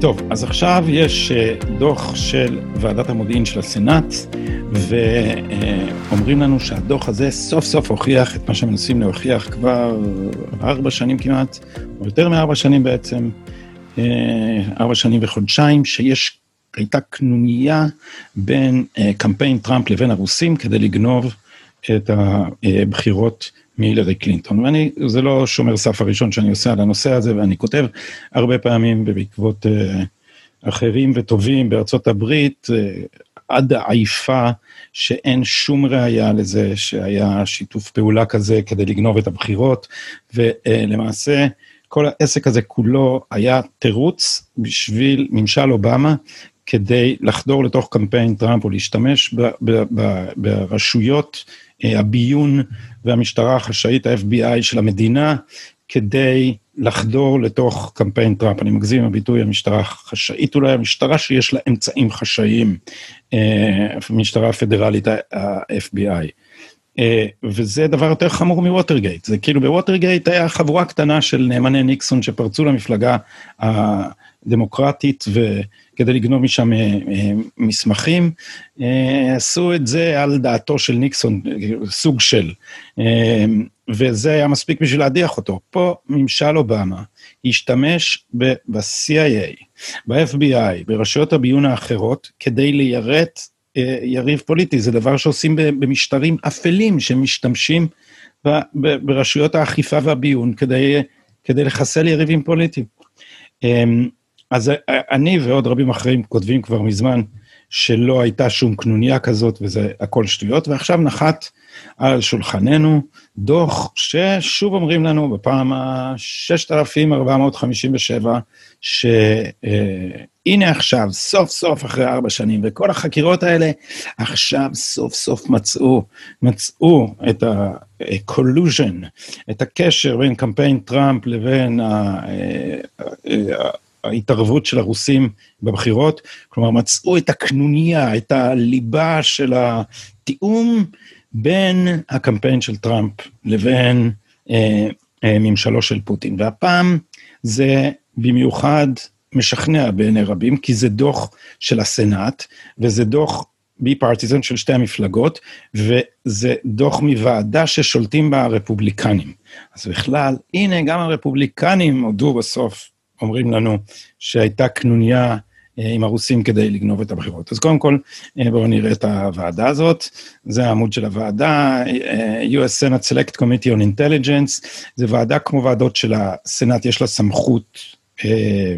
טוב, אז עכשיו יש אה, דוח של ועדת המודיעין של הסנאט, ואומרים לנו שהדוח הזה סוף סוף הוכיח את מה שמנסים להוכיח כבר ארבע שנים כמעט, או יותר מארבע שנים בעצם, אה, ארבע שנים וחודשיים, שיש, הייתה קנוניה בין אה, קמפיין טראמפ לבין הרוסים כדי לגנוב את הבחירות מהילרי קלינטון. ואני, זה לא שומר סף הראשון שאני עושה על הנושא הזה, ואני כותב הרבה פעמים בעקבות uh, אחרים וטובים בארצות הברית, uh, עד העייפה שאין שום ראייה לזה שהיה שיתוף פעולה כזה כדי לגנוב את הבחירות, ולמעשה כל העסק הזה כולו היה תירוץ בשביל ממשל אובמה כדי לחדור לתוך קמפיין טראמפ או להשתמש ברשויות הביון והמשטרה החשאית, ה-FBI של המדינה, כדי לחדור לתוך קמפיין טראמפ. אני מגזים עם הביטוי המשטרה החשאית אולי, המשטרה שיש לה אמצעים חשאיים, המשטרה אה, הפדרלית, ה-FBI. אה, וזה דבר יותר חמור מווטרגייט, זה כאילו בווטרגייט היה חבורה קטנה של נאמני ניקסון שפרצו למפלגה הדמוקרטית וכדי לגנוב משם אה, אה, מסמכים, עשו את זה על דעתו של ניקסון, סוג של, וזה היה מספיק בשביל להדיח אותו. פה ממשל אובמה השתמש ב-CIA, ב-FBI, ברשויות הביון האחרות, כדי ליירט יריב פוליטי, זה דבר שעושים במשטרים אפלים שמשתמשים ברשויות האכיפה והביון כדי, כדי לחסל יריבים פוליטיים. אמ, אז אה, אני ועוד רבים אחרים כותבים כבר מזמן שלא הייתה שום קנוניה כזאת וזה הכל שטויות, ועכשיו נחת על שולחננו דוח ששוב אומרים לנו בפעם ה-6457, שהנה עכשיו, סוף סוף אחרי ארבע שנים, וכל החקירות האלה עכשיו סוף סוף מצאו, מצאו את ה-collusion, את הקשר בין קמפיין טראמפ לבין ה... ההתערבות של הרוסים בבחירות, כלומר מצאו את הקנוניה, את הליבה של התיאום בין הקמפיין של טראמפ לבין אה, אה, ממשלו של פוטין. והפעם זה במיוחד משכנע בעיני רבים, כי זה דוח של הסנאט, וזה דוח בי פרטיזן של שתי המפלגות, וזה דוח מוועדה ששולטים בה הרפובליקנים. אז בכלל, הנה, גם הרפובליקנים הודו בסוף, אומרים לנו, שהייתה קנוניה עם הרוסים כדי לגנוב את הבחירות. אז קודם כל, אה, בואו נראה את הוועדה הזאת. זה העמוד של הוועדה, אה, US Senate Select Committee on Intelligence, זה ועדה כמו ועדות של הסנאט, יש לה סמכות אה,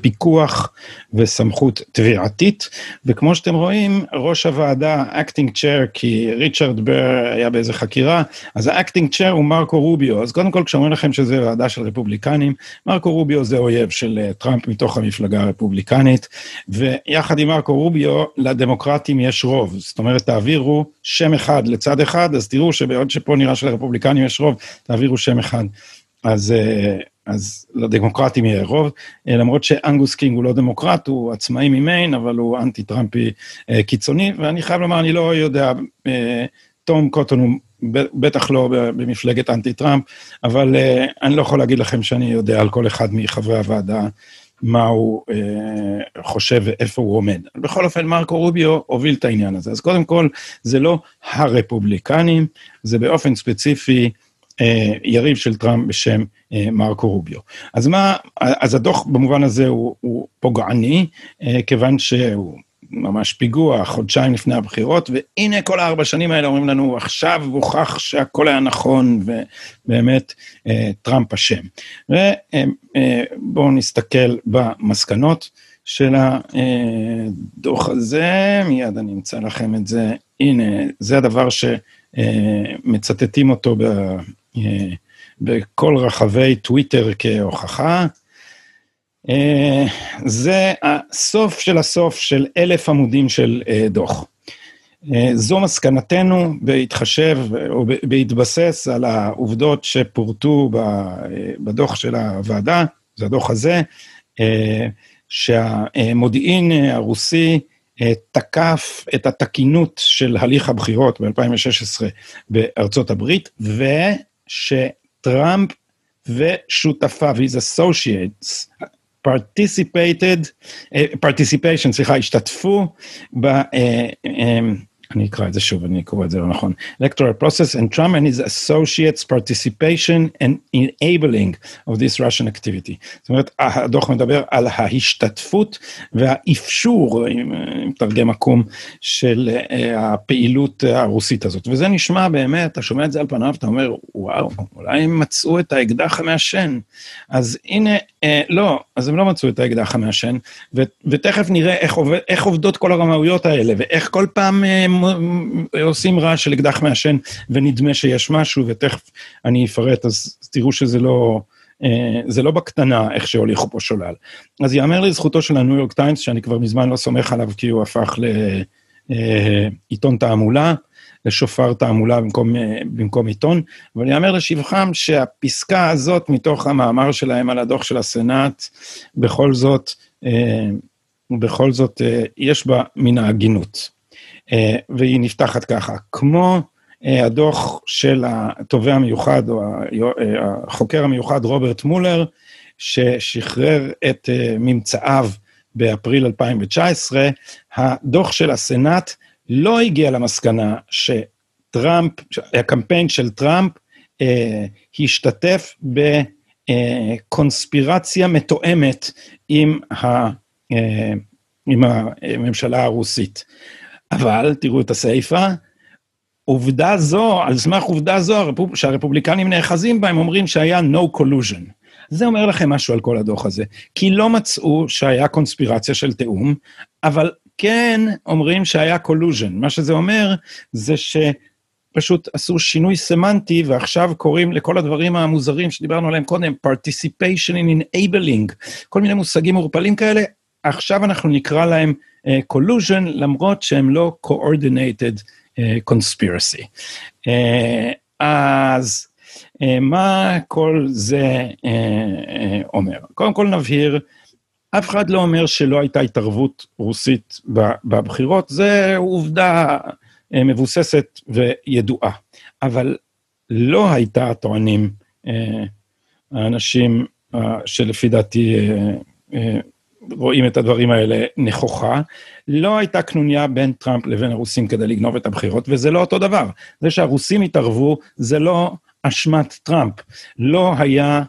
פיקוח וסמכות תביעתית, וכמו שאתם רואים, ראש הוועדה, acting chair, כי ריצ'רד בר היה באיזה חקירה, אז ה acting chair הוא מרקו רוביו, אז קודם כל כשאומרים לכם שזה ועדה של רפובליקנים, מרקו רוביו זה אויב של אה, טראמפ מתוך המפלגה הרפובליקנית, ויחד עם מרקו רוביו, לדמוקרטים יש רוב, זאת אומרת, תעבירו שם אחד לצד אחד, אז תראו שבעוד שפה נראה שלרפובליקנים יש רוב, תעבירו שם אחד. אז אה, אז לדמוקרטים יהיה רוב, אה, למרות שאנגוס קינג הוא לא דמוקרט, הוא עצמאי ממיין, אבל הוא אנטי-טראמפי אה, קיצוני, ואני חייב לומר, אני לא יודע, אה, תום קוטון הוא בטח לא במפלגת אנטי-טראמפ, אבל אני לא יכול להגיד לכם שאני יודע על כל אחד מחברי הוועדה מה הוא אה, חושב ואיפה הוא עומד. בכל אופן, מרקו רוביו הוביל את העניין הזה. אז קודם כל, זה לא הרפובליקנים, זה באופן ספציפי יריב של טראמפ בשם אה, מרקו רוביו. אז מה, אז הדוח במובן הזה הוא, הוא פוגעני, אה, כיוון שהוא ממש פיגוע חודשיים לפני הבחירות, והנה כל הארבע שנים האלה אומרים לנו, עכשיו הוכח שהכל היה נכון, ובאמת טראמפ אשם. ובואו נסתכל במסקנות של הדוח הזה, מיד אני אמצא לכם את זה, הנה, זה הדבר שמצטטים אותו אה, בכל רחבי טוויטר כהוכחה. אה, זה הסוף של הסוף של אלף עמודים של אה, דוח. זו מסקנתנו בהתחשב או בהתבסס על העובדות שפורטו בדוח של הוועדה, זה הדוח הזה, שהמודיעין הרוסי תקף את התקינות של הליך הבחירות ב-2016 בארצות הברית, ושטראמפ ושותפיו, his associates, participated, participation, סליחה, השתתפו ב... אני אקרא את זה שוב, אני קורא את זה לא נכון. electoral process and Trump and his associates participation and enabling of this Russian activity. זאת אומרת, הדוח מדבר על ההשתתפות והאפשור, אם מתרגם עקום, של הפעילות הרוסית הזאת. וזה נשמע באמת, אתה שומע את זה על פניו, אתה אומר, וואו, אולי הם מצאו את האקדח המעשן. אז הנה, לא, אז הם לא מצאו את האקדח המעשן, ותכף נראה איך, עובד, איך עובדות כל הרמאויות האלה, ואיך כל פעם אה, עושים רעש של אקדח מעשן ונדמה שיש משהו, ותכף אני אפרט, אז תראו שזה לא, אה, זה לא בקטנה איך שהוליכו פה שולל. אז יאמר לזכותו של הניו יורק טיימס, שאני כבר מזמן לא סומך עליו כי הוא הפך לעיתון תעמולה, לשופר תעמולה במקום, במקום עיתון, אבל יאמר לשבחם שהפסקה הזאת מתוך המאמר שלהם על הדוח של הסנאט, בכל זאת, אה, בכל זאת אה, יש בה מן ההגינות. אה, והיא נפתחת ככה, כמו אה, הדוח של התובע המיוחד, או אה, החוקר המיוחד רוברט מולר, ששחרר את ממצאיו באפריל 2019, הדוח של הסנאט לא הגיע למסקנה שטראמפ, הקמפיין של טראמפ אה, השתתף בקונספירציה מתואמת עם, ה, אה, עם הממשלה הרוסית. אבל, תראו את הסיפה, עובדה זו, על סמך עובדה זו הרפוב... שהרפובליקנים נאחזים בה, הם אומרים שהיה no collusion. זה אומר לכם משהו על כל הדוח הזה, כי לא מצאו שהיה קונספירציה של תיאום, אבל כן אומרים שהיה collusion. מה שזה אומר זה שפשוט עשו שינוי סמנטי, ועכשיו קוראים לכל הדברים המוזרים שדיברנו עליהם קודם, participation in enabling, כל מיני מושגים מעורפלים כאלה, עכשיו אנחנו נקרא להם uh, collusion, למרות שהם לא coordinated uh, conspiracy. Uh, אז uh, מה כל זה uh, uh, אומר? קודם כל נבהיר, אף אחד לא אומר שלא הייתה התערבות רוסית בבחירות, זה עובדה uh, מבוססת וידועה, אבל לא הייתה, טוענים uh, האנשים uh, שלפי דעתי רואים את הדברים האלה נכוחה. לא הייתה קנוניה בין טראמפ לבין הרוסים כדי לגנוב את הבחירות, וזה לא אותו דבר. זה שהרוסים התערבו, זה לא אשמת טראמפ. לא היה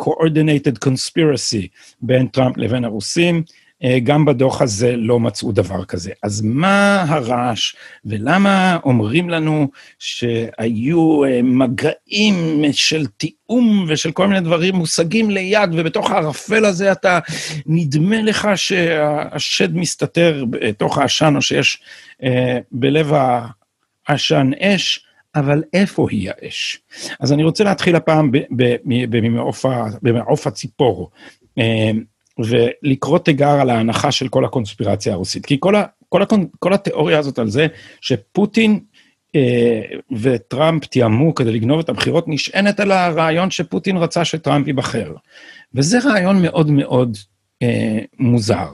coordinated conspiracy בין טראמפ לבין הרוסים. אה, גם בדוח הזה לא מצאו דבר כזה. אז מה הרעש, ולמה אומרים לנו שהיו אה, מגעים של תיאום ושל כל מיני דברים מושגים ליד, ובתוך הערפל הזה אתה, נדמה לך שהשד מסתתר בתוך העשן, או שיש אה, בלב העשן אש, אבל איפה היא האש? אז אני רוצה להתחיל הפעם במעוף הציפור. ולקרוא תיגר על ההנחה של כל הקונספירציה הרוסית. כי כל, ה, כל, הקונ, כל התיאוריה הזאת על זה שפוטין אה, וטראמפ תיאמו כדי לגנוב את הבחירות, נשענת על הרעיון שפוטין רצה שטראמפ ייבחר. וזה רעיון מאוד מאוד מוזר.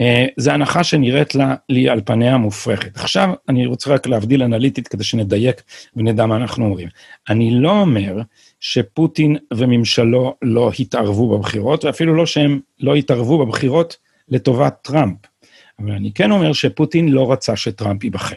אה, זו הנחה שנראית לה, לי על פניה מופרכת. עכשיו, אני רוצה רק להבדיל אנליטית כדי שנדייק ונדע מה אנחנו אומרים. אני לא אומר שפוטין וממשלו לא התערבו בבחירות, ואפילו לא שהם לא התערבו בבחירות לטובת טראמפ. אבל אני כן אומר שפוטין לא רצה שטראמפ ייבחר.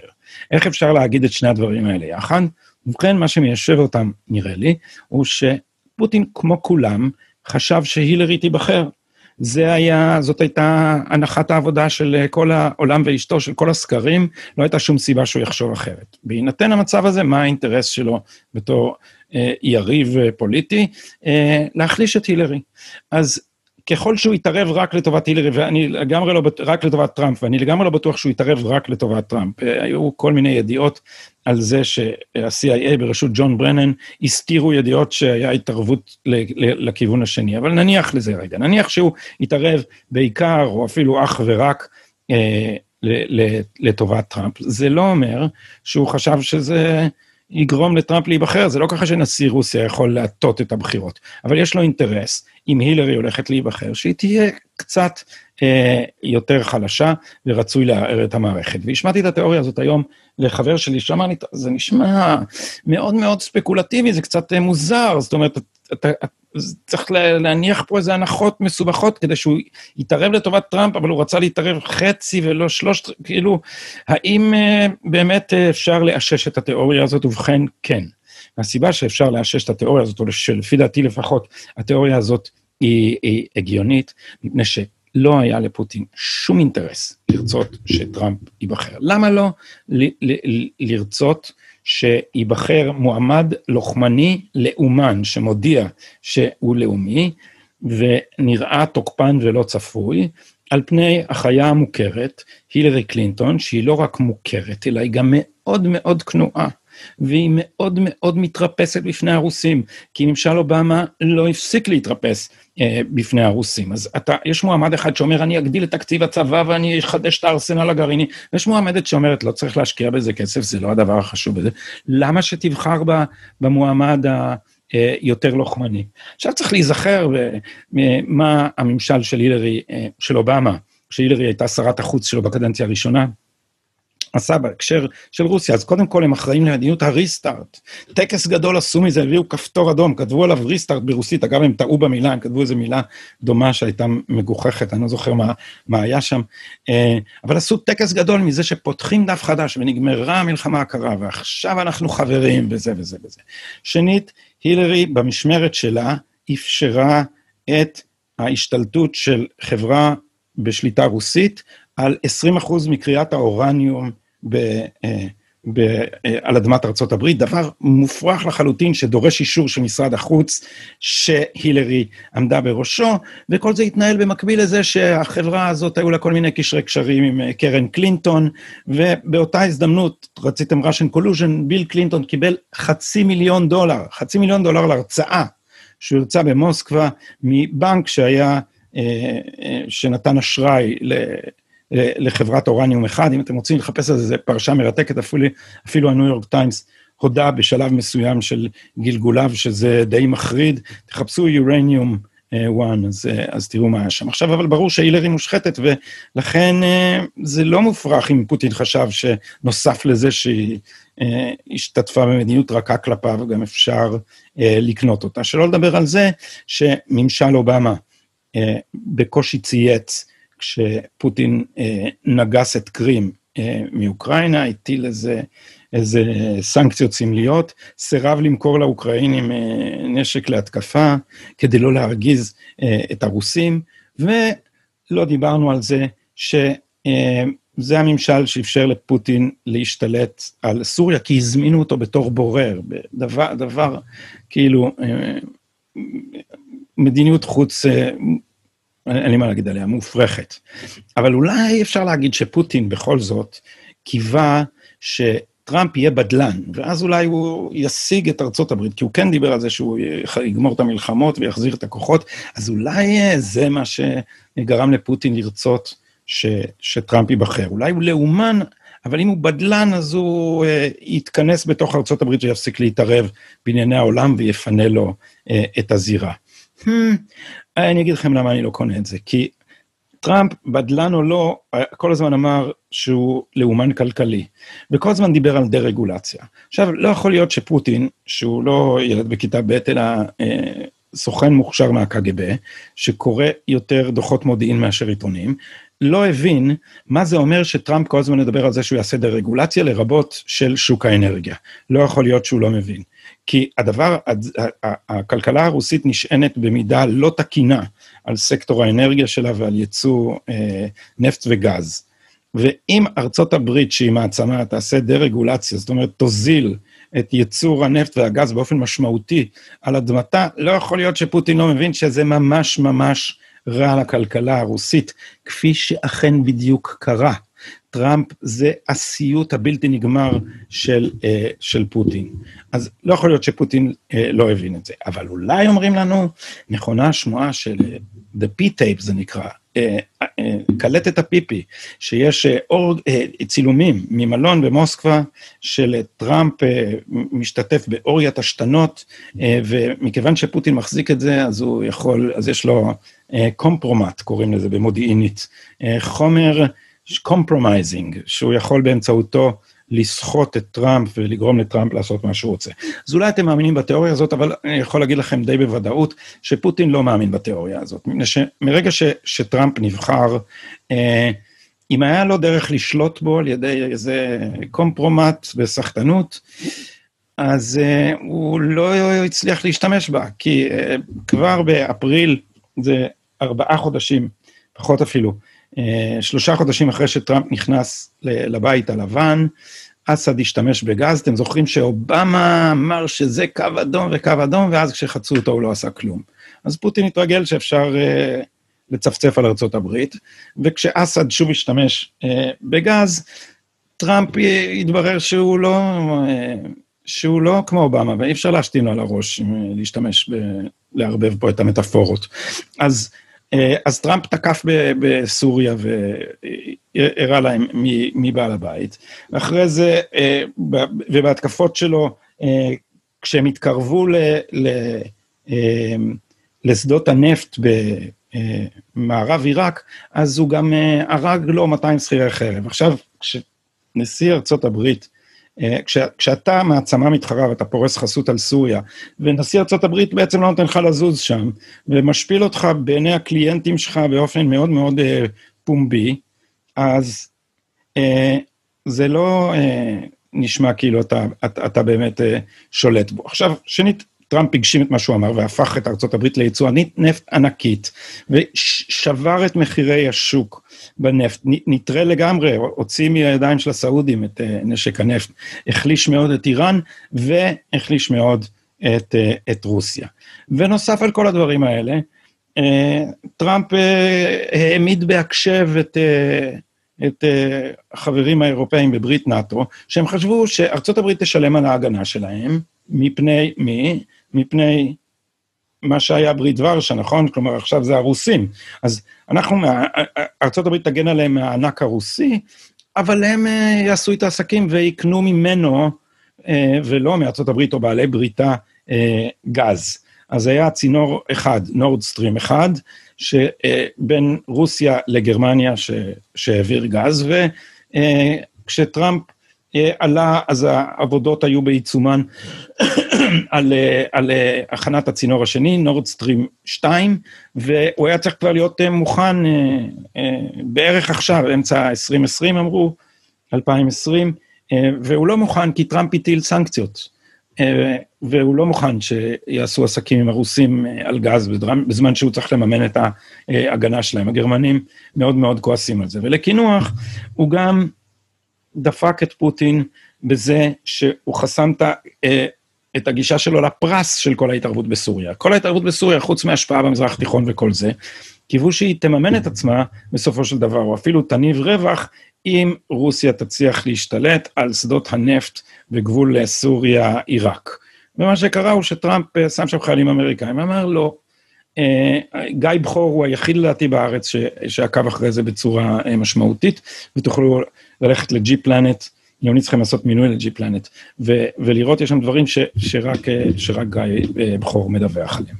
איך אפשר להגיד את שני הדברים האלה יחד? ובכן, מה שמיישב אותם, נראה לי, הוא שפוטין, כמו כולם, חשב שהילרי תיבחר. זה היה, זאת הייתה הנחת העבודה של כל העולם ואשתו, של כל הסקרים, לא הייתה שום סיבה שהוא יחשוב אחרת. בהינתן המצב הזה, מה האינטרס שלו בתור אה, יריב אה, פוליטי? אה, להחליש את הילרי. אז ככל שהוא יתערב רק לטובת הילרי, ואני לגמרי לא, רק לטובת טראמפ, ואני לגמרי לא בטוח שהוא יתערב רק לטובת טראמפ. אה, היו כל מיני ידיעות על זה שה-CIA בראשות ג'ון ברנן הסתירו ידיעות שהיה התערבות לכיוון השני, אבל נניח לזה רגע, נניח שהוא יתערב בעיקר, או אפילו אך ורק, אה, לטובת טראמפ. זה לא אומר שהוא חשב שזה יגרום לטראמפ להיבחר, זה לא ככה שנשיא רוסיה יכול להטות את הבחירות, אבל יש לו אינטרס, אם הילרי הולכת להיבחר, שהיא תהיה קצת אה, יותר חלשה, ורצוי לערער את המערכת. והשמעתי את התיאוריה הזאת היום לחבר שלי, שאמר לי, זה נשמע מאוד מאוד ספקולטיבי, זה קצת אה, מוזר, זאת אומרת, אתה, אתה צריך להניח פה איזה הנחות מסובכות כדי שהוא יתערב לטובת טראמפ, אבל הוא רצה להתערב חצי ולא שלושת, כאילו, האם uh, באמת uh, אפשר לאשש את התיאוריה הזאת? ובכן, כן. והסיבה שאפשר לאשש את התיאוריה הזאת, או שלפי דעתי לפחות, התיאוריה הזאת היא, היא הגיונית, מפני שלא היה לפוטין שום אינטרס לרצות שטראמפ ייבחר. למה לא ל, ל, ל, לרצות שייבחר מועמד לוחמני לאומן, שמודיע שהוא לאומי, ונראה תוקפן ולא צפוי, על פני החיה המוכרת, הילרי קלינטון, שהיא לא רק מוכרת, אלא היא גם מאוד מאוד כנועה. והיא מאוד מאוד מתרפסת בפני הרוסים, כי ממשל אובמה לא הפסיק להתרפס אה, בפני הרוסים. אז אתה, יש מועמד אחד שאומר, אני אגדיל את תקציב הצבא ואני אחדש את הארסנל הגרעיני, ויש מועמדת שאומרת, לא צריך להשקיע בזה כסף, זה לא הדבר החשוב בזה. למה שתבחר ב, במועמד ה... אה, יותר לוחמני. עכשיו צריך להיזכר מה הממשל של הילרי, אה, של אובמה, שהילרי הייתה שרת החוץ שלו בקדנציה הראשונה, עשה בהקשר של רוסיה, אז קודם כל הם אחראים למדיניות הריסטארט. טקס גדול עשו מזה, הביאו כפתור אדום, כתבו עליו ריסטארט ברוסית, אגב, הם טעו במילה, הם כתבו איזו מילה דומה שהייתה מגוחכת, אני לא זוכר מה, מה היה שם, אה, אבל עשו טקס גדול מזה שפותחים דף חדש ונגמרה המלחמה הקרה, ועכשיו אנחנו חברים, וזה וזה וזה. שנית, הילרי במשמרת שלה אפשרה את ההשתלטות של חברה בשליטה רוסית על 20% מקריאת האורניום ב, אה, ב, אה, על אדמת ארצות הברית, דבר מופרך לחלוטין שדורש אישור של משרד החוץ שהילרי עמדה בראשו, וכל זה התנהל במקביל לזה שהחברה הזאת היו לה כל מיני קשרי קשרים עם אה, קרן קלינטון, ובאותה הזדמנות, רציתם Russian collusion, ביל קלינטון קיבל חצי מיליון דולר, חצי מיליון דולר להרצאה שהוא הרצה במוסקבה מבנק שהיה, שנתן אשראי לחברת אורניום אחד, אם אתם רוצים לחפש על זה, זו פרשה מרתקת, אפילו, אפילו הניו יורק טיימס הודה בשלב מסוים של גלגוליו, שזה די מחריד, תחפשו יורניום 1, uh, אז, uh, אז תראו מה היה שם. עכשיו, אבל ברור שהילרי מושחתת, ולכן uh, זה לא מופרך אם פוטין חשב שנוסף לזה שהיא השתתפה במדיניות רכה כלפיו, גם אפשר לקנות אותה. שלא לדבר על זה שממשל אובמה בקושי צייץ כשפוטין אה, נגס את קרים אה, מאוקראינה, הטיל איזה, איזה סנקציות סמליות, סירב למכור לאוקראינים אה, נשק להתקפה כדי לא להרגיז אה, את הרוסים, ולא דיברנו על זה שזה אה, הממשל שאפשר לפוטין להשתלט על סוריה, כי הזמינו אותו בתור בורר, דבר, דבר כאילו, אה, מדיניות חוץ אה, אין לי מה להגיד עליה, מופרכת. אבל אולי אפשר להגיד שפוטין בכל זאת קיווה שטראמפ יהיה בדלן, ואז אולי הוא ישיג את ארצות הברית, כי הוא כן דיבר על זה שהוא יגמור את המלחמות ויחזיר את הכוחות, אז אולי זה מה שגרם לפוטין לרצות ש, שטראמפ ייבחר. אולי הוא לאומן, אבל אם הוא בדלן, אז הוא uh, יתכנס בתוך ארצות הברית ויפסיק להתערב בענייני העולם ויפנה לו uh, את הזירה. Hmm, אני אגיד לכם למה אני לא קונה את זה, כי טראמפ, בדלן או לא, כל הזמן אמר שהוא לאומן כלכלי, וכל הזמן דיבר על דה-רגולציה. עכשיו, לא יכול להיות שפוטין, שהוא לא ילד בכיתה ב', אלא אה, סוכן מוכשר מהקג"ב, שקורא יותר דוחות מודיעין מאשר עיתונים, לא הבין מה זה אומר שטראמפ כל הזמן מדבר על זה שהוא יעשה דה-רגולציה, לרבות של שוק האנרגיה. לא יכול להיות שהוא לא מבין. כי הדבר, הכלכלה הרוסית נשענת במידה לא תקינה על סקטור האנרגיה שלה ועל ייצוא אה, נפט וגז. ואם ארצות הברית, שהיא מעצמה, תעשה דה-רגולציה, זאת אומרת, תוזיל את ייצור הנפט והגז באופן משמעותי על אדמתה, לא יכול להיות שפוטין לא מבין שזה ממש ממש רע לכלכלה הרוסית, כפי שאכן בדיוק קרה. טראמפ זה הסיוט הבלתי נגמר של, uh, של פוטין. אז לא יכול להיות שפוטין uh, לא הבין את זה, אבל אולי אומרים לנו, נכונה השמועה של uh, The P-Tape זה נקרא, קלטת הפיפי, שיש אור, צילומים ממלון במוסקבה של טראמפ משתתף באורגיית השתנות, ומכיוון שפוטין מחזיק את זה, אז הוא יכול, אז יש לו קומפרומט, קוראים לזה במודיעינית, חומר compromising, שהוא יכול באמצעותו לסחוט את טראמפ ולגרום לטראמפ לעשות מה שהוא רוצה. אז אולי אתם מאמינים בתיאוריה הזאת, אבל אני יכול להגיד לכם די בוודאות שפוטין לא מאמין בתיאוריה הזאת. מרגע ש, שטראמפ נבחר, אה, אם היה לו דרך לשלוט בו על ידי איזה קומפרומט וסחטנות, אז אה, הוא לא הצליח להשתמש בה, כי אה, כבר באפריל, זה ארבעה חודשים, פחות אפילו, שלושה חודשים אחרי שטראמפ נכנס לבית הלבן, אסד השתמש בגז, אתם זוכרים שאובמה אמר שזה קו אדום וקו אדום, ואז כשחצו אותו הוא לא עשה כלום. אז פוטין התרגל שאפשר uh, לצפצף על ארה"ב, וכשאסד שוב השתמש uh, בגז, טראמפ התברר שהוא לא, uh, שהוא לא כמו אובמה, ואי אפשר להשתין לו על הראש, להשתמש, ב, לערבב פה את המטאפורות. אז אה, אז טראמפ תקף בסוריה והראה להם מי בעל הבית. ואחרי זה, אה, ובהתקפות שלו, אה, כשהם התקרבו ל, ל, לשדות הנפט במערב עיראק, אז הוא גם הרג לו 200 שכירי חרב. עכשיו, כשנשיא ארצות הברית אה, כש, כשאתה מעצמה מתחרה ואתה פורס חסות על סוריה, ונשיא ארה"ב בעצם לא נותן לך לזוז שם, ומשפיל אותך בעיני הקליינטים שלך באופן מאוד מאוד uh, פומבי, אז uh, זה לא uh, נשמע כאילו אתה, אתה, אתה באמת uh, שולט בו. עכשיו, שנית, טראמפ הגשים את מה שהוא אמר והפך את ארה"ב ליצואנית נפט ענקית, ושבר את מחירי השוק בנפט, נטרל לגמרי, הוציא מהידיים של הסעודים את אה, נשק הנפט, החליש מאוד את איראן והחליש מאוד את, אה, את רוסיה. ונוסף על כל הדברים האלה, אה, טראמפ העמיד בהקשב את, את החברים האירופאים בברית נאט"ו, שהם חשבו שארצות הברית תשלם על ההגנה שלהם, מפני מי? מפני מה שהיה ברית ורשה, נכון? כלומר, עכשיו זה הרוסים. אז אנחנו, ארה"ב תגן עליהם מהענק הרוסי, אבל הם אה, יעשו את העסקים ויקנו ממנו, אה, ולא מארה"ב או בעלי בריתה, אה, גז. אז היה צינור אחד, נורדסטרים אחד, שבין רוסיה לגרמניה שהעביר גז, וכשטראמפ עלה, אז העבודות היו בעיצומן על, על הכנת הצינור השני, נורדסטרים 2, והוא היה צריך כבר להיות אה, מוכן אה, אה, בערך עכשיו, אמצע 2020 אמרו, 2020, והוא לא מוכן כי טראמפ הטיל סנקציות. והוא לא מוכן שיעשו עסקים עם הרוסים על גז בזמן שהוא צריך לממן את ההגנה שלהם. הגרמנים מאוד מאוד כועסים על זה. ולקינוח, הוא גם דפק את פוטין בזה שהוא חסם את הגישה שלו לפרס של כל ההתערבות בסוריה. כל ההתערבות בסוריה, חוץ מהשפעה במזרח התיכון וכל זה, קיוו שהיא תממן את עצמה בסופו של דבר, או אפילו תניב רווח, אם רוסיה תצליח להשתלט על שדות הנפט בגבול סוריה-עיראק. ומה שקרה הוא שטראמפ אה, שם שם חיילים אמריקאים, אמר לא, אה, גיא בכור הוא היחיד לדעתי בארץ שעקב אחרי זה בצורה אה, משמעותית, ותוכלו ללכת לג'י פלנט, יוני צריכים לעשות מינוי לג'י פלנט, ולראות יש שם דברים ש, שרק, שרק גיא בכור מדווח עליהם.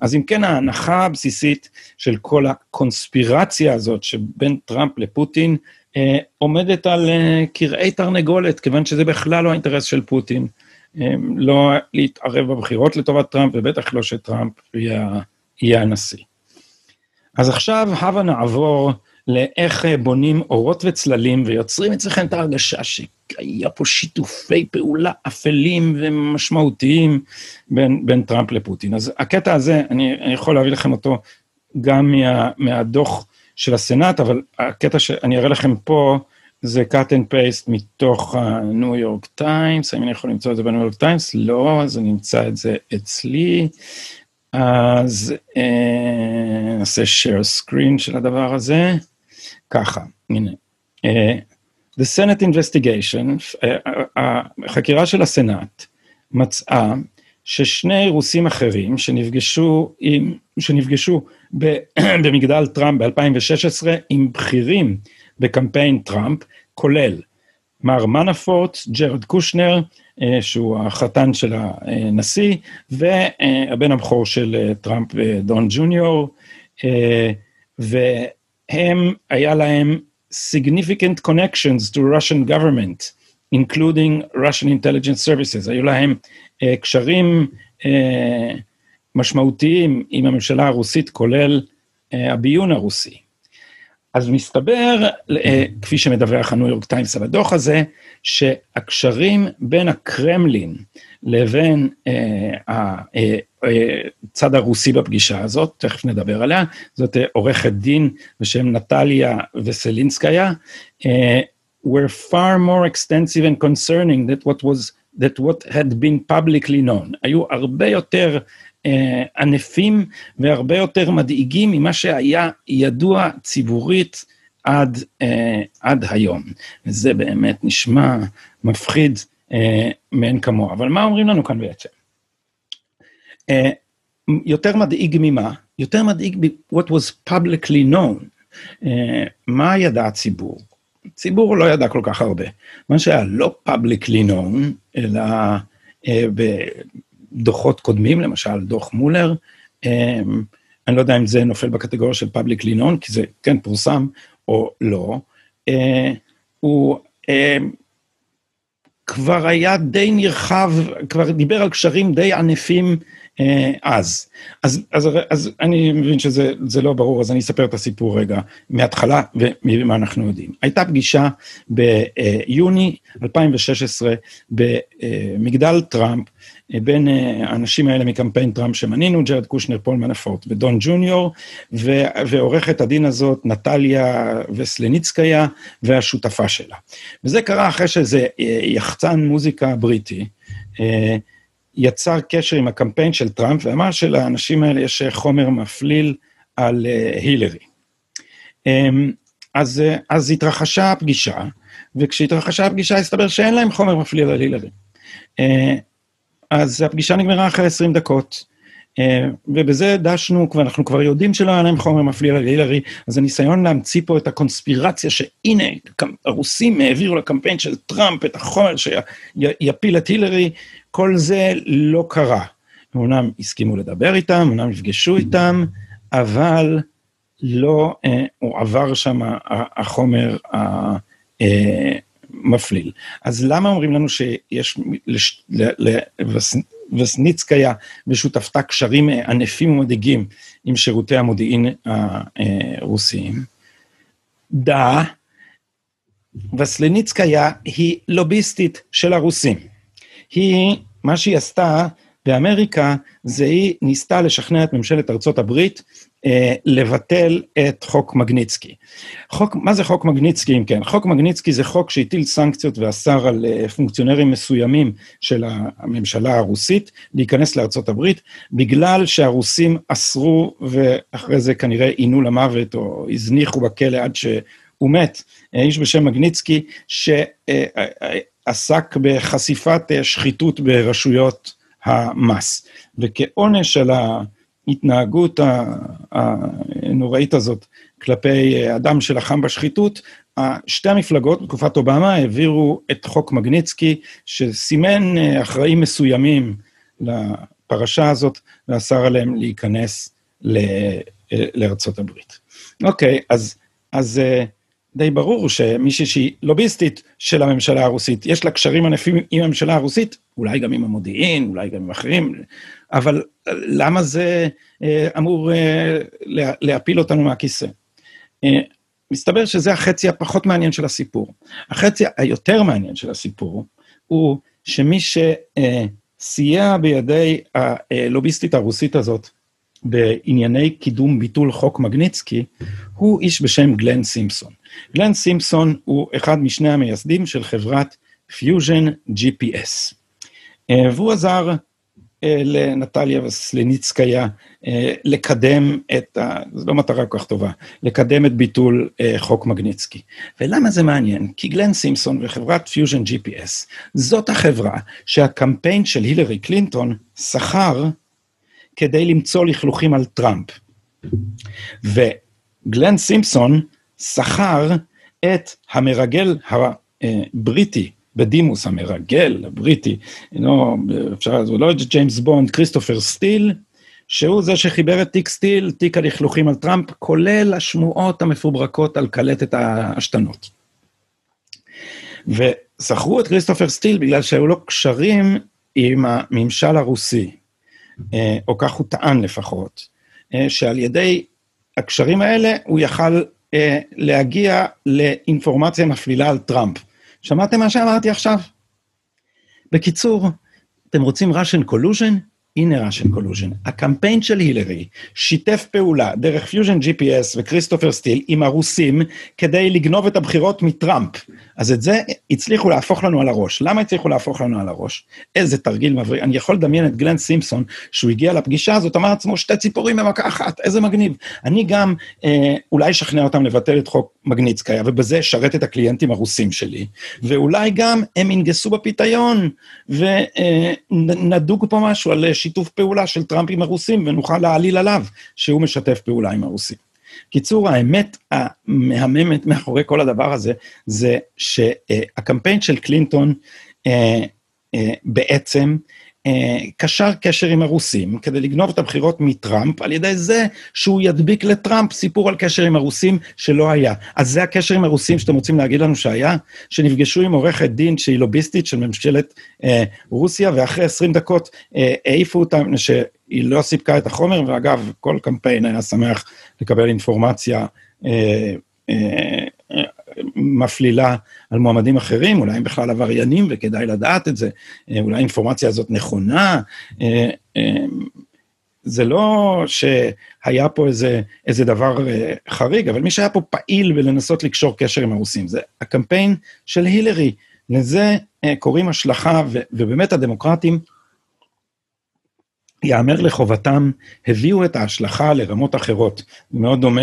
אז אם כן, ההנחה הבסיסית של כל הקונספירציה הזאת שבין טראמפ לפוטין, אה, עומדת על אה, קרעי תרנגולת, כיוון שזה בכלל לא האינטרס של פוטין, אה, לא להתערב בבחירות לטובת טראמפ, ובטח לא שטראמפ יהיה, יהיה הנשיא. אז עכשיו הבה נעבור לאיך אה, בונים אורות וצללים ויוצרים אצלכם את ההרגשה שהיה פה שיתופי פעולה אפלים ומשמעותיים בין, בין טראמפ לפוטין. אז הקטע הזה, אני, אני יכול להביא לכם אותו גם מה, מהדוח של הסנאט, אבל הקטע שאני אראה לכם פה, זה cut and paste מתוך הניו יורק טיימס, האם אני יכול למצוא את זה בניו יורק טיימס? לא, אז אני אמצא את זה אצלי. אז אה, נעשה share screen של הדבר הזה. ככה, הנה. Uh, The Senate Investigation, uh, החקירה של הסנאט, מצאה ששני רוסים אחרים שנפגשו, עם, שנפגשו ב, במגדל טראמפ ב-2016 עם בכירים בקמפיין טראמפ, כולל מר מנפורט, ג'רד קושנר, שהוא החתן של הנשיא, והבן הבכור של טראמפ, דון ג'וניור, והם, היה להם significant connections to Russian government, including Russian intelligence services. היו להם uh, קשרים uh, משמעותיים עם הממשלה הרוסית, כולל uh, הביון הרוסי. אז מסתבר, uh, כפי שמדווח הניו יורק טיימס על הדוח הזה, שהקשרים בין הקרמלין לבין הצד הרוסי בפגישה הזאת, תכף נדבר עליה, זאת עורכת דין בשם נטליה וסלינסקיה, were far more extensive and concerning that what was, that what had been publicly known. היו הרבה יותר uh, ענפים והרבה יותר מדאיגים ממה שהיה ידוע ציבורית עד, uh, עד היום. וזה באמת נשמע מפחיד מאין כמוה. אבל מה אומרים לנו כאן בעצם? Uh, יותר מדאיג ממה? יותר מדאיג ב-what was publicly known. Uh, מה ידע הציבור? הציבור לא ידע כל כך הרבה. מה שהיה לא publicly known, אלא אה, בדוחות קודמים, למשל דוח מולר, אה, אני לא יודע אם זה נופל בקטגוריה של publicly known, כי זה כן פורסם או לא, אה, הוא אה, כבר היה די נרחב, כבר דיבר על קשרים די ענפים אה, אז. אז, אז, אז אני מבין שזה לא ברור, אז אני אספר את הסיפור רגע מההתחלה וממה אנחנו יודעים. הייתה פגישה ביוני 2016 במגדל טראמפ, בין אה, האנשים האלה מקמפיין טראמפ שמנינו, ג'רד קושנר, פול מנפורט ודון ג'וניור, ועורכת הדין הזאת, נטליה וסלניצקיה, והשותפה שלה. וזה קרה אחרי שזה יחצן מוזיקה בריטי, יצר קשר עם הקמפיין של טראמפ ואמר שלאנשים האלה יש חומר מפליל על הילרי. Um, אז, אז התרחשה הפגישה, וכשהתרחשה הפגישה הסתבר שאין להם חומר מפליל על הילרי. אז הפגישה נגמרה אחרי 20 דקות, uh, ובזה דשנו, ואנחנו כבר יודעים שלא היה להם חומר מפליל על הילרי, אז הניסיון להמציא פה את הקונספירציה שהנה, הרוסים העבירו לקמפיין של טראמפ את החומר שיפיל את הילרי, כל זה לא קרה. אמנם הסכימו לדבר איתם, אמנם נפגשו איתם, אבל לא אה, הוא עבר שם החומר. אה, אז למה אומרים לנו שיש לווסניצקיה ושותפתה קשרים ענפים ומדאיגים עם שירותי המודיעין הרוסיים? דע, וסלניצקיה היא לוביסטית של הרוסים. היא, מה שהיא עשתה באמריקה, זה היא ניסתה לשכנע את ממשלת ארצות הברית אה, לבטל את חוק מגניצקי. חוק, מה זה חוק מגניצקי אם כן? חוק מגניצקי זה חוק שהטיל סנקציות ואסר על אה, פונקציונרים מסוימים של הממשלה הרוסית להיכנס לארצות הברית, בגלל שהרוסים אסרו ואחרי זה כנראה עינו למוות או הזניחו בכלא עד שהוא מת, אה, איש בשם מגניצקי, ש... אה, אה, עסק בחשיפת אה, שחיתות ברשויות המס. וכעונש על ההתנהגות הנוראית הזאת כלפי אה, אדם שלחם בשחיתות, שתי המפלגות בתקופת אובמה העבירו את חוק מגניצקי, שסימן אה, אחראים מסוימים לפרשה הזאת, ואסר עליהם להיכנס לארצות הברית. אוקיי, אז, אז די ברור שמישהי שהיא לוביסטית של הממשלה הרוסית, יש לה קשרים ענפים עם הממשלה הרוסית, אולי גם עם המודיעין, אולי גם עם אחרים, אבל למה זה אה, אמור אה, להפיל אותנו מהכיסא? אה, מסתבר שזה החצי הפחות מעניין של הסיפור. החצי היותר מעניין של הסיפור הוא שמי שסייע בידי הלוביסטית הרוסית הזאת בענייני קידום ביטול חוק מגניצקי, הוא איש בשם גלן סימפסון. גלן סימפסון הוא אחד משני המייסדים של חברת Fusion GPS. והוא עזר לנטליה וסלניצקיה לקדם את ה... זו לא מטרה כל כך טובה, לקדם את ביטול חוק מגניצקי. ולמה זה מעניין? כי גלן סימפסון וחברת Fusion GPS, זאת החברה שהקמפיין של הילרי קלינטון שכר כדי למצוא לכלוכים על טראמפ. וגלן סימפסון שכר את המרגל הבריטי, בדימוס המרגל הבריטי, לא, אפשר, זה לא ג'יימס בונד, כריסטופר סטיל, שהוא זה שחיבר את תיק סטיל, תיק הלכלוכים על טראמפ, כולל השמועות המפוברקות על קלטת ההשתנות. ושכרו את כריסטופר סטיל בגלל שהיו לו קשרים עם הממשל הרוסי, אה, או כך הוא טען לפחות, אה, שעל ידי הקשרים האלה הוא יכל אה, להגיע לאינפורמציה מפלילה על טראמפ. שמעתם מה שאמרתי עכשיו? בקיצור, אתם רוצים Russian collusion? הנה Russian collusion. הקמפיין של הילרי שיתף פעולה דרך Fusion GPS וכריסטופר סטיל עם הרוסים כדי לגנוב את הבחירות מטראמפ. אז את זה הצליחו להפוך לנו על הראש. למה הצליחו להפוך לנו על הראש? איזה תרגיל מבריק. אני יכול לדמיין את גלן סימפסון, שהוא הגיע לפגישה הזאת, אמר לעצמו, שתי ציפורים במכה אחת, איזה מגניב. אני גם אה, אולי אשכנע אותם לבטל את חוק מגניצקיה, ובזה אשרת את הקליינטים הרוסים שלי. ואולי גם הם ינגסו בפיתיון, ונדוג פה משהו על שיתוף פעולה של טראמפ עם הרוסים, ונוכל להעליל עליו שהוא משתף פעולה עם הרוסים. קיצור, האמת המהממת מאחורי כל הדבר הזה, זה שהקמפיין של קלינטון אה, אה, בעצם אה, קשר קשר עם הרוסים כדי לגנוב את הבחירות מטראמפ, על ידי זה שהוא ידביק לטראמפ סיפור על קשר עם הרוסים שלא היה. אז זה הקשר עם הרוסים שאתם רוצים להגיד לנו שהיה? שנפגשו עם עורכת דין שהיא לוביסטית של ממשלת אה, רוסיה, ואחרי 20 דקות אה, אותם, שהיא לא סיפקה את החומר, ואגב, כל קמפיין היה שמח לקבל אינפורמציה אה, אה, מפלילה על מועמדים אחרים, אולי הם בכלל עבריינים וכדאי לדעת את זה, אה, אולי האינפורמציה הזאת נכונה. אה, אה, זה לא שהיה פה איזה, איזה דבר חריג, אבל מי שהיה פה פעיל בלנסות לקשור קשר עם הרוסים, זה הקמפיין של הילרי. לזה קוראים השלכה, ובאמת הדמוקרטים יאמר לחובתם, הביאו את ההשלכה לרמות אחרות. מאוד דומה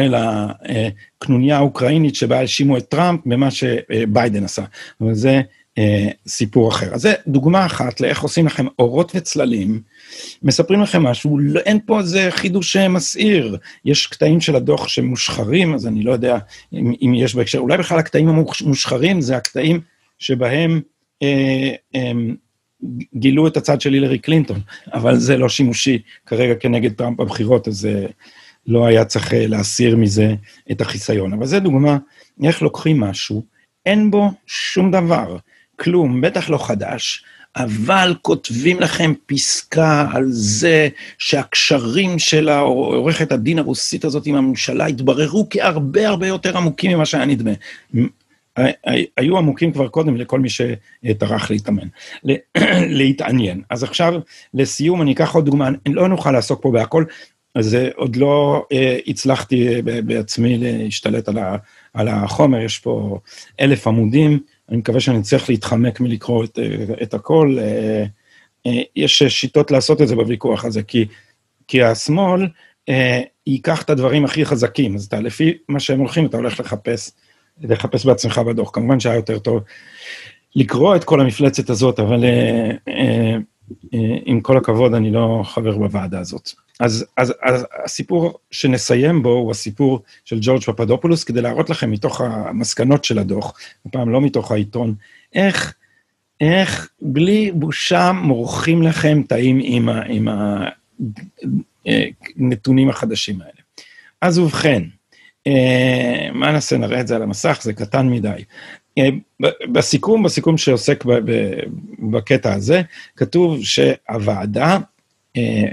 לקנוניה האוקראינית שבה האשימו את טראמפ במה שביידן עשה. אבל זה אה, סיפור אחר. אז זה דוגמה אחת לאיך עושים לכם אורות וצללים, מספרים לכם משהו, לא, אין פה איזה חידוש מסעיר. יש קטעים של הדוח שמושחרים, אז אני לא יודע אם, אם יש בהקשר, אולי בכלל הקטעים המושחרים זה הקטעים שבהם אה, אה, גילו את הצד של הילרי קלינטון, אבל זה לא שימושי כרגע כנגד טראמפ בבחירות, אז זה לא היה צריך אה, להסיר מזה את החיסיון. אבל זו דוגמה איך לוקחים משהו, אין בו שום דבר, כלום, בטח לא חדש, אבל כותבים לכם פסקה על זה שהקשרים של עורכת הדין הרוסית הזאת עם הממשלה התבררו כהרבה הרבה יותר עמוקים ממה שהיה נדמה. היו עמוקים כבר קודם לכל מי שטרח להתאמן, להתעניין. אז עכשיו, לסיום, אני אקח עוד דוגמה, לא נוכל לעסוק פה בהכל, אז עוד לא אה, הצלחתי בעצמי להשתלט על, ה, על החומר, יש פה אלף עמודים, אני מקווה שאני צריך להתחמק מלקרוא את, את הכל. אה, אה, יש שיטות לעשות את זה בוויכוח הזה, כי, כי השמאל אה, ייקח את הדברים הכי חזקים, אז אתה, לפי מה שהם הולכים, אתה הולך לחפש. לחפש בעצמך בדוח. כמובן שהיה יותר טוב לקרוא את כל המפלצת הזאת, אבל אה, אה, אה, עם כל הכבוד, אני לא חבר בוועדה הזאת. אז, אז, אז הסיפור שנסיים בו הוא הסיפור של ג'ורג' פפדופולוס, כדי להראות לכם מתוך המסקנות של הדוח, הפעם לא מתוך העיתון, איך, איך בלי בושה מורחים לכם תאים עם, עם הנתונים החדשים האלה. אז ובכן, אה, מה נעשה, נראה את זה על המסך, זה קטן מדי. אה, בסיכום, בסיכום שעוסק בקטע הזה, כתוב שהוועדה אה,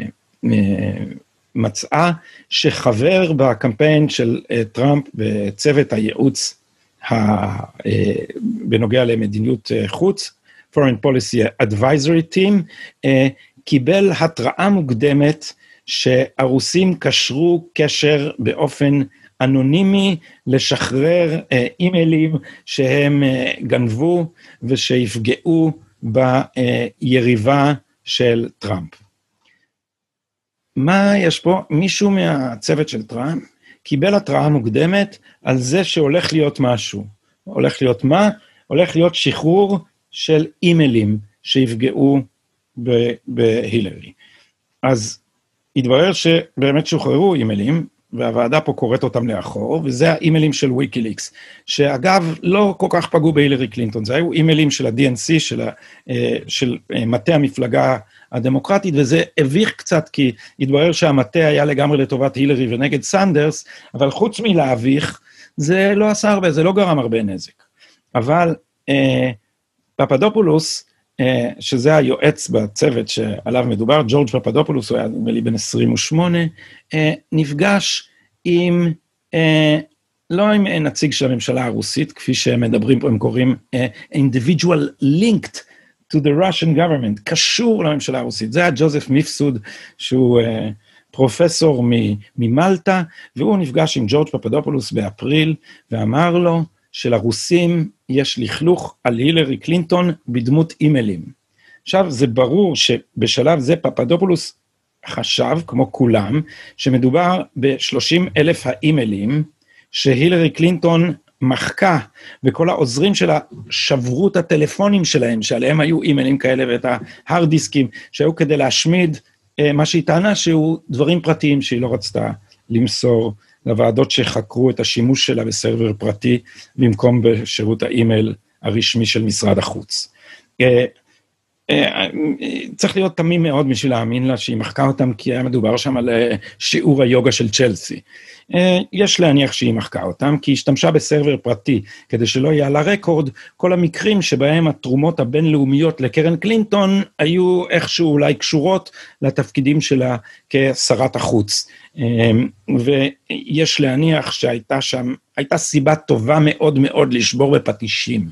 מצאה שחבר בקמפיין של טראמפ בצוות הייעוץ בנוגע למדיניות חוץ, Foreign Policy Advisory Team, קיבל התראה מוקדמת שהרוסים קשרו קשר באופן אנונימי לשחרר אה, אימיילים שהם אה, גנבו ושיפגעו ביריבה של טראמפ. מה יש פה? מישהו מהצוות של טראמפ קיבל התראה מוקדמת על זה שהולך להיות משהו. הולך להיות מה? הולך להיות שחרור של אימיילים שיפגעו בהילרי. אז התברר שבאמת שוחררו אימיילים, והוועדה פה קוראת אותם לאחור, וזה האימיילים של ויקיליקס, שאגב, לא כל כך פגעו בהילרי קלינטון, זה היו אימיילים של ה-DNC, של, ה, אה, של אה, מטה המפלגה הדמוקרטית, וזה הביך קצת, כי התברר שהמטה היה לגמרי לטובת הילרי ונגד סנדרס, אבל חוץ מלהביך, זה לא עשה הרבה, זה לא גרם הרבה נזק. אבל אה, פפדופולוס, שזה היועץ בצוות שעליו מדובר, ג'ורג' פפדופולוס, הוא היה נדמה לי בן 28, אה, נפגש עם, אה, לא עם נציג של הממשלה הרוסית, כפי שהם מדברים פה, הם קוראים individual linked to the Russian government, קשור לממשלה הרוסית. זה היה ג'וזף מיפסוד, שהוא פרופסור ממלטה, והוא נפגש עם ג'ורג' פפדופולוס באפריל, ואמר לו, שלרוסים יש לכלוך על הילרי קלינטון בדמות אימיילים. עכשיו, זה ברור שבשלב זה פפדופולוס חשב, כמו כולם, שמדובר ב-30 אלף האימיילים שהילרי קלינטון מחקה, וכל העוזרים שלה שברו את הטלפונים שלהם, שעליהם היו אימיילים כאלה, ואת ההארד דיסקים, שהיו כדי להשמיד אה, מה שהיא טענה שהוא דברים פרטיים שהיא לא רצתה למסור לוועדות שחקרו את השימוש שלה בסרבר פרטי במקום בשירות האימייל הרשמי של משרד החוץ. אה, אה, צריך להיות תמים מאוד בשביל להאמין לה שהיא מחקה אותם, כי היה מדובר שם על אה, שיעור היוגה של צ'לסי. יש להניח שהיא מחקה אותם, כי היא השתמשה בסרבר פרטי, כדי שלא יהיה על הרקורד כל המקרים שבהם התרומות הבינלאומיות לקרן קלינטון היו איכשהו אולי קשורות לתפקידים שלה כשרת החוץ. אמ, ויש להניח שהייתה שם, הייתה סיבה טובה מאוד מאוד לשבור בפטישים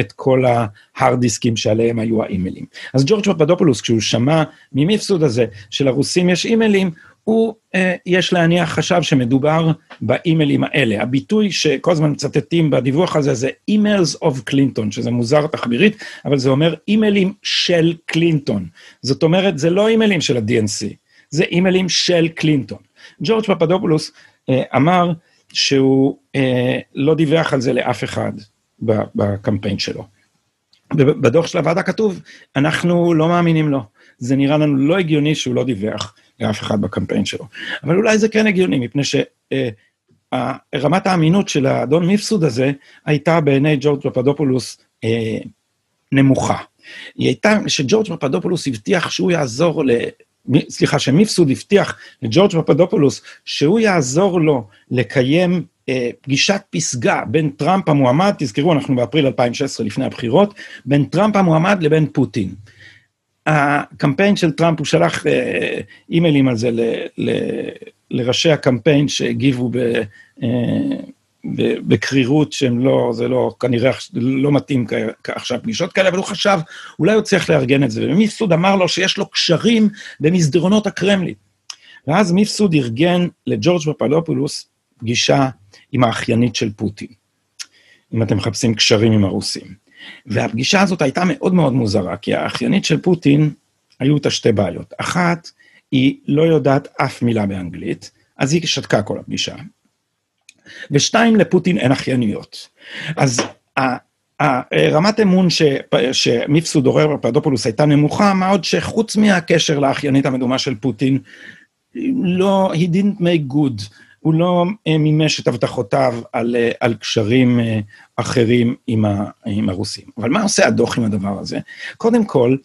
את כל ההארד דיסקים שעליהם היו האימיילים. אז ג'ורג' פפדופולוס, כשהוא שמע ממיפסוד הזה שלרוסים יש אימיילים, הוא, אה, יש להניח, חשב שמדובר באימיילים האלה. הביטוי שכל הזמן מצטטים בדיווח הזה זה emails of קלינטון, שזה מוזר תחבירית, אבל זה אומר אימיילים של קלינטון. זאת אומרת, זה לא אימיילים של ה-DNC, זה אימיילים של קלינטון. ג'ורג' פפדופולוס אה, אמר שהוא אה, לא דיווח על זה לאף אחד בקמפיין שלו. בדוח של הוועדה כתוב, אנחנו לא מאמינים לו. זה נראה לנו לא הגיוני שהוא לא דיווח לאף אחד בקמפיין שלו. אבל אולי זה כן הגיוני, מפני שרמת אה, האמינות של האדון מיפסוד הזה הייתה בעיני ג'ורג' פפדופולוס אה, נמוכה. היא הייתה, שג'ורג' פפדופולוס הבטיח שהוא יעזור סליחה, שמיפסוד הבטיח לג'ורג' פפדופולוס שהוא יעזור לו לקיים אה, פגישת פסגה בין טראמפ המועמד, תזכרו, אנחנו באפריל 2016 לפני הבחירות, בין טראמפ המועמד לבין פוטין. הקמפיין של טראמפ, הוא שלח אה, אימיילים על זה לראשי הקמפיין שהגיבו. אה, בקרירות שהם לא, זה לא, כנראה לא מתאים עכשיו פגישות כאלה, אבל הוא חשב, אולי הוא צריך לארגן את זה. ומיפסוד אמר לו שיש לו קשרים במסדרונות הקרמלין. ואז מיפסוד ארגן לג'ורג' פפלופולוס פגישה עם האחיינית של פוטין, אם אתם מחפשים קשרים עם הרוסים. והפגישה הזאת הייתה מאוד מאוד מוזרה, כי האחיינית של פוטין, היו אותה שתי בעיות. אחת, היא לא יודעת אף מילה באנגלית, אז היא שתקה כל הפגישה. ושתיים, לפוטין אין אחייניות. אז רמת אמון שמיפסוד עורר בפדופולוס הייתה נמוכה, מה עוד שחוץ מהקשר לאחיינית המדומה של פוטין, לא, he didn't make good, הוא לא אה, מימש את הבטחותיו על, אה, על קשרים אה, אחרים עם, ה, עם הרוסים. אבל מה עושה הדוח עם הדבר הזה? קודם כל,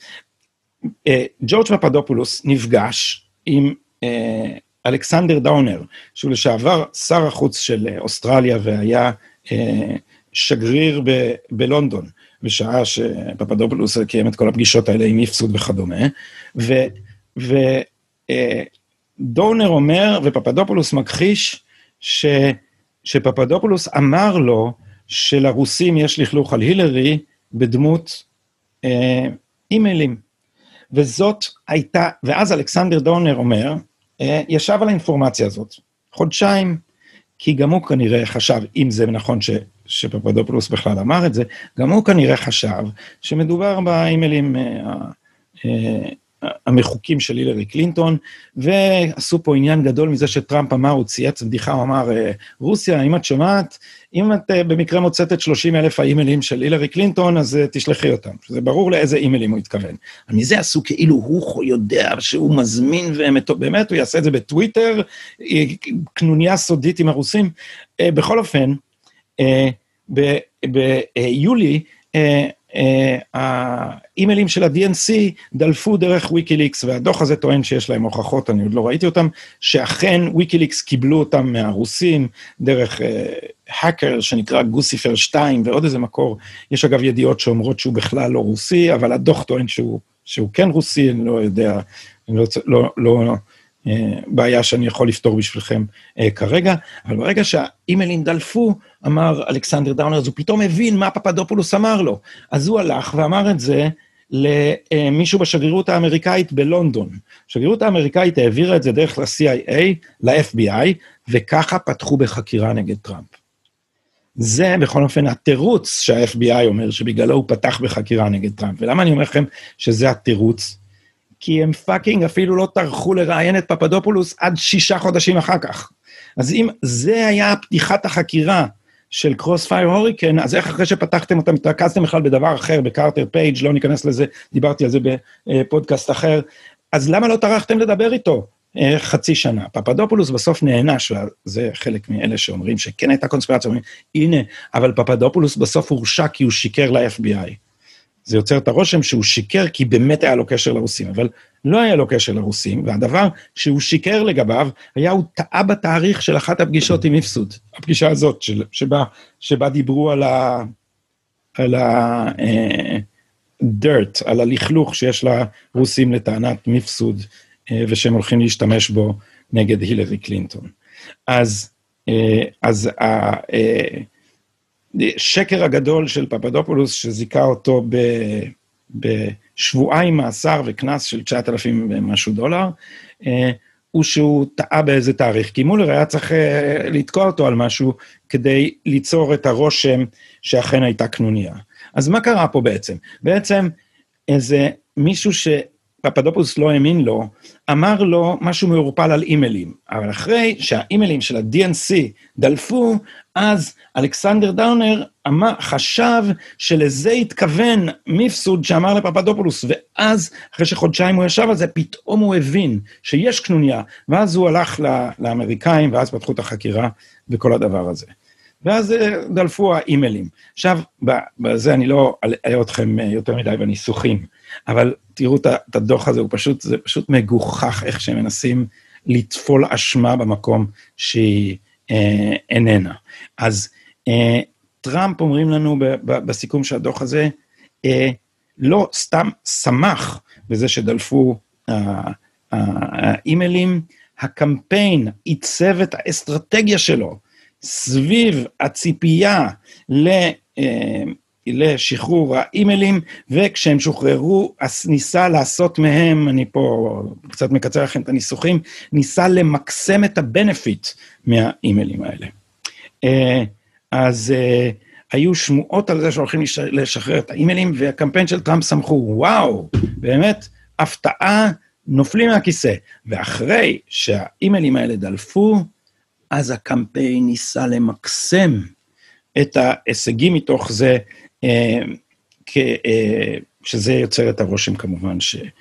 ג'ורג' פפדופולוס נפגש עם אלכסנדר דאונר, שהוא לשעבר שר החוץ של אוסטרליה והיה שגריר ב- בלונדון, בשעה שפפדופולוס קיים את כל הפגישות האלה עם איפסוד וכדומה, ודונר אה, אומר, ופפדופולוס מכחיש, ש, שפפדופולוס אמר לו שלרוסים יש לכלוך על הילרי בדמות אה, אימיילים. וזאת הייתה, ואז אלכסנדר דונר אומר, אה, ישב על האינפורמציה הזאת חודשיים, כי גם הוא כנראה חשב, אם זה נכון ש, שפפדופולוס בכלל אמר את זה, גם הוא כנראה חשב שמדובר באימיילים אה, אה, המחוקים של הילרי קלינטון, ועשו פה עניין גדול מזה שטראמפ אמר, הוא צייץ בדיחה, הוא אמר, רוסיה, אם את שומעת, אם את במקרה מוצאת את 30 אלף האימיילים של הילרי קלינטון, אז תשלחי אותם. זה ברור לאיזה אימיילים הוא התכוון. מזה עשו כאילו הוא יודע שהוא מזמין, ובאמת הוא יעשה את זה בטוויטר, קנוניה סודית עם הרוסים. בכל אופן, ביולי, אה, האימיילים של ה-DNC דלפו דרך ויקיליקס, והדוח הזה טוען שיש להם הוכחות, אני עוד לא ראיתי אותם, שאכן ויקיליקס קיבלו אותם מהרוסים דרך האקר uh, שנקרא Guccifer 2 ועוד איזה מקור. יש אגב ידיעות שאומרות שהוא בכלל לא רוסי, אבל הדוח טוען שהוא, שהוא כן רוסי, אני לא יודע, אני לא, לא, לא אה, בעיה שאני יכול לפתור בשבילכם אה, כרגע, אבל ברגע שהאימיילים דלפו, אמר אלכסנדר דאונר, אז הוא פתאום הבין מה פפדופולוס אמר לו. אז הוא הלך ואמר את זה למישהו בשגרירות האמריקאית בלונדון. השגרירות האמריקאית העבירה את זה דרך ל-CIA, ל-FBI, וככה פתחו בחקירה נגד טראמפ. זה בכל אופן התירוץ שה-FBI אומר שבגללו הוא פתח בחקירה נגד טראמפ. ולמה אני אומר לכם שזה התירוץ? כי הם fucking אפילו לא טרחו לראיין את פפדופולוס עד שישה חודשים אחר כך. אז אם זה היה פתיחת החקירה של Crossfire Hurricane, אז איך אחרי שפתחתם אותם, התרכזתם בכלל בדבר אחר, בקרטר פייג', לא ניכנס לזה, דיברתי על זה בפודקאסט אחר, אז למה לא טרחתם לדבר איתו אה, חצי שנה? פפדופולוס בסוף נענש, וזה חלק מאלה שאומרים שכן הייתה קונספירציה, אומרים, הנה, אבל פפדופולוס בסוף הורשע כי הוא שיקר ל-FBI. זה יוצר את הרושם שהוא שיקר כי באמת היה לו קשר לרוסים, אבל לא היה לו קשר לרוסים, והדבר שהוא שיקר לגביו, היה הוא טעה בתאריך של אחת הפגישות עם איפסוד, הפגישה הזאת, של, שבה, שבה דיברו על ה... על ה... אה, dirt, על הלכלוך שיש לרוסים לטענת מפסוד, אה, ושהם הולכים להשתמש בו נגד הילרי קלינטון. אז, אה, אז השקר הגדול של פפדופולוס, שזיכה אותו ב, בשבועיים מאסר וקנס של 9,000 ומשהו דולר, אה, הוא שהוא טעה באיזה תאריך, כי מולר היה צריך אה, לתקוע אותו על משהו כדי ליצור את הרושם שאכן הייתה קנוניה. אז מה קרה פה בעצם? בעצם איזה מישהו ש... פפדופוס לא האמין לו, אמר לו משהו מעורפל על אימיילים. אבל אחרי שהאימיילים של ה-DNC דלפו, אז אלכסנדר דאונר חשב שלזה התכוון מיפסוד שאמר לפפדופולוס, ואז, אחרי שחודשיים הוא ישב על זה, פתאום הוא הבין שיש קנוניה, ואז הוא הלך לאמריקאים, ואז פתחו את החקירה וכל הדבר הזה. ואז אה, דלפו האימיילים. עכשיו, בזה אני לא אלאה אתכם אה, יותר מדי בניסוחים, אבל תראו את הדוח הזה, הוא פשוט, זה פשוט מגוחך איך שהם מנסים לטפול אשמה במקום שהיא איננה. אז אה, טראמפ, אומרים לנו ב, ב, בסיכום של הדוח הזה, אה, לא סתם שמח בזה שדלפו אה, האימיילים, הקמפיין עיצב את האסטרטגיה שלו סביב הציפייה ל... לשחרור האימיילים, וכשהם שוחררו, אז ניסה לעשות מהם, אני פה קצת מקצר לכם את הניסוחים, ניסה למקסם את הבנפיט מהאימיילים האלה. אה, אז אה, היו שמועות על זה שהולכים לשחרר את האימיילים, והקמפיין של טראמפ שמחו, וואו, באמת, הפתעה, נופלים מהכיסא. ואחרי שהאימיילים האלה דלפו, אז הקמפיין ניסה למקסם את ההישגים מתוך זה, שזה יוצר את הרושם כמובן שהם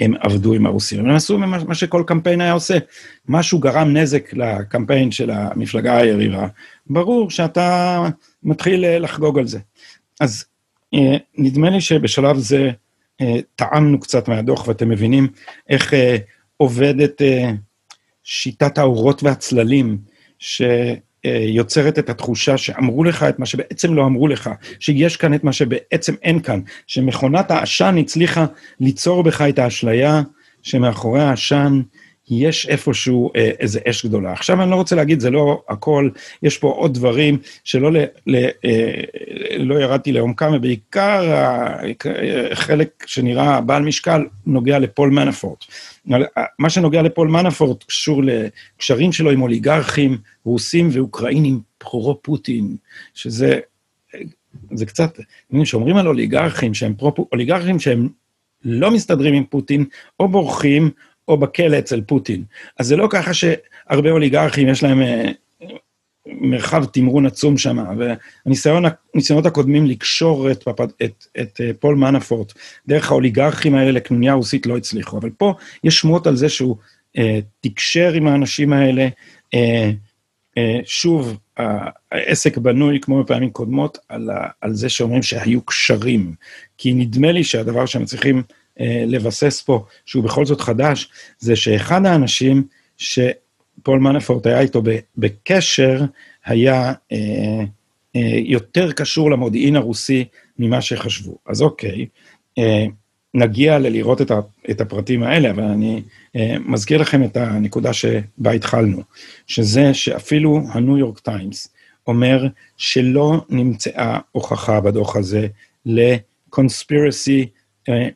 אה, עבדו עם הרוסים. הם עשו מה שכל קמפיין היה עושה. משהו גרם נזק לקמפיין של המפלגה היריבה, ברור שאתה מתחיל לחגוג על זה. אז נדמה לי שבשלב זה טעמנו קצת מהדוח ואתם מבינים איך עובדת שיטת האורות והצללים, ש... יוצרת את התחושה שאמרו לך את מה שבעצם לא אמרו לך, שיש כאן את מה שבעצם אין כאן, שמכונת העשן הצליחה ליצור בך את האשליה שמאחורי העשן יש איפשהו אה, איזה אש גדולה. עכשיו אני לא רוצה להגיד, זה לא הכל, יש פה עוד דברים שלא ל, ל, אה, לא ירדתי לעומקם, ובעיקר החלק שנראה בעל משקל נוגע לפול מנפורט. מה שנוגע לפול מנפורט קשור לקשרים שלו עם אוליגרכים רוסים ואוקראינים פרו פוטין, שזה זה קצת, כשאומרים על אוליגרכים שהם פרו, אוליגרכים שהם לא מסתדרים עם פוטין, או בורחים, או בכלא אצל פוטין. אז זה לא ככה שהרבה אוליגרכים יש להם אה, מרחב תמרון עצום שם, והניסיונות הקודמים לקשור את, את, את, את אה, פול מנפורט דרך האוליגרכים האלה לקנוניה רוסית לא הצליחו, אבל פה יש שמועות על זה שהוא אה, תקשר עם האנשים האלה, אה, אה, שוב, העסק בנוי, כמו בפעמים קודמות, על, ה, על זה שאומרים שהיו קשרים. כי נדמה לי שהדבר שהם צריכים לבסס פה, שהוא בכל זאת חדש, זה שאחד האנשים שפול מנפורט היה איתו בקשר, היה אה, אה, יותר קשור למודיעין הרוסי ממה שחשבו. אז אוקיי, אה, נגיע לראות את, ה, את הפרטים האלה, אבל אני אה, מזכיר לכם את הנקודה שבה התחלנו, שזה שאפילו הניו יורק טיימס אומר שלא נמצאה הוכחה בדוח הזה ל-conspiracy אה,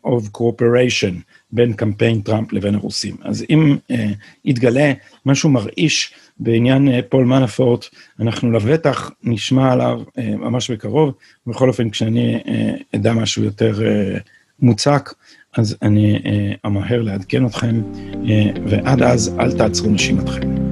or cooperation בין קמפיין טראמפ לבין הרוסים. אז אם uh, יתגלה משהו מרעיש בעניין uh, פול מנפורט, אנחנו לבטח נשמע עליו uh, ממש בקרוב, בכל אופן כשאני uh, אדע משהו יותר uh, מוצק, אז אני uh, אמהר לעדכן אתכם, uh, ועד אז אל תעצרו נשימתכם.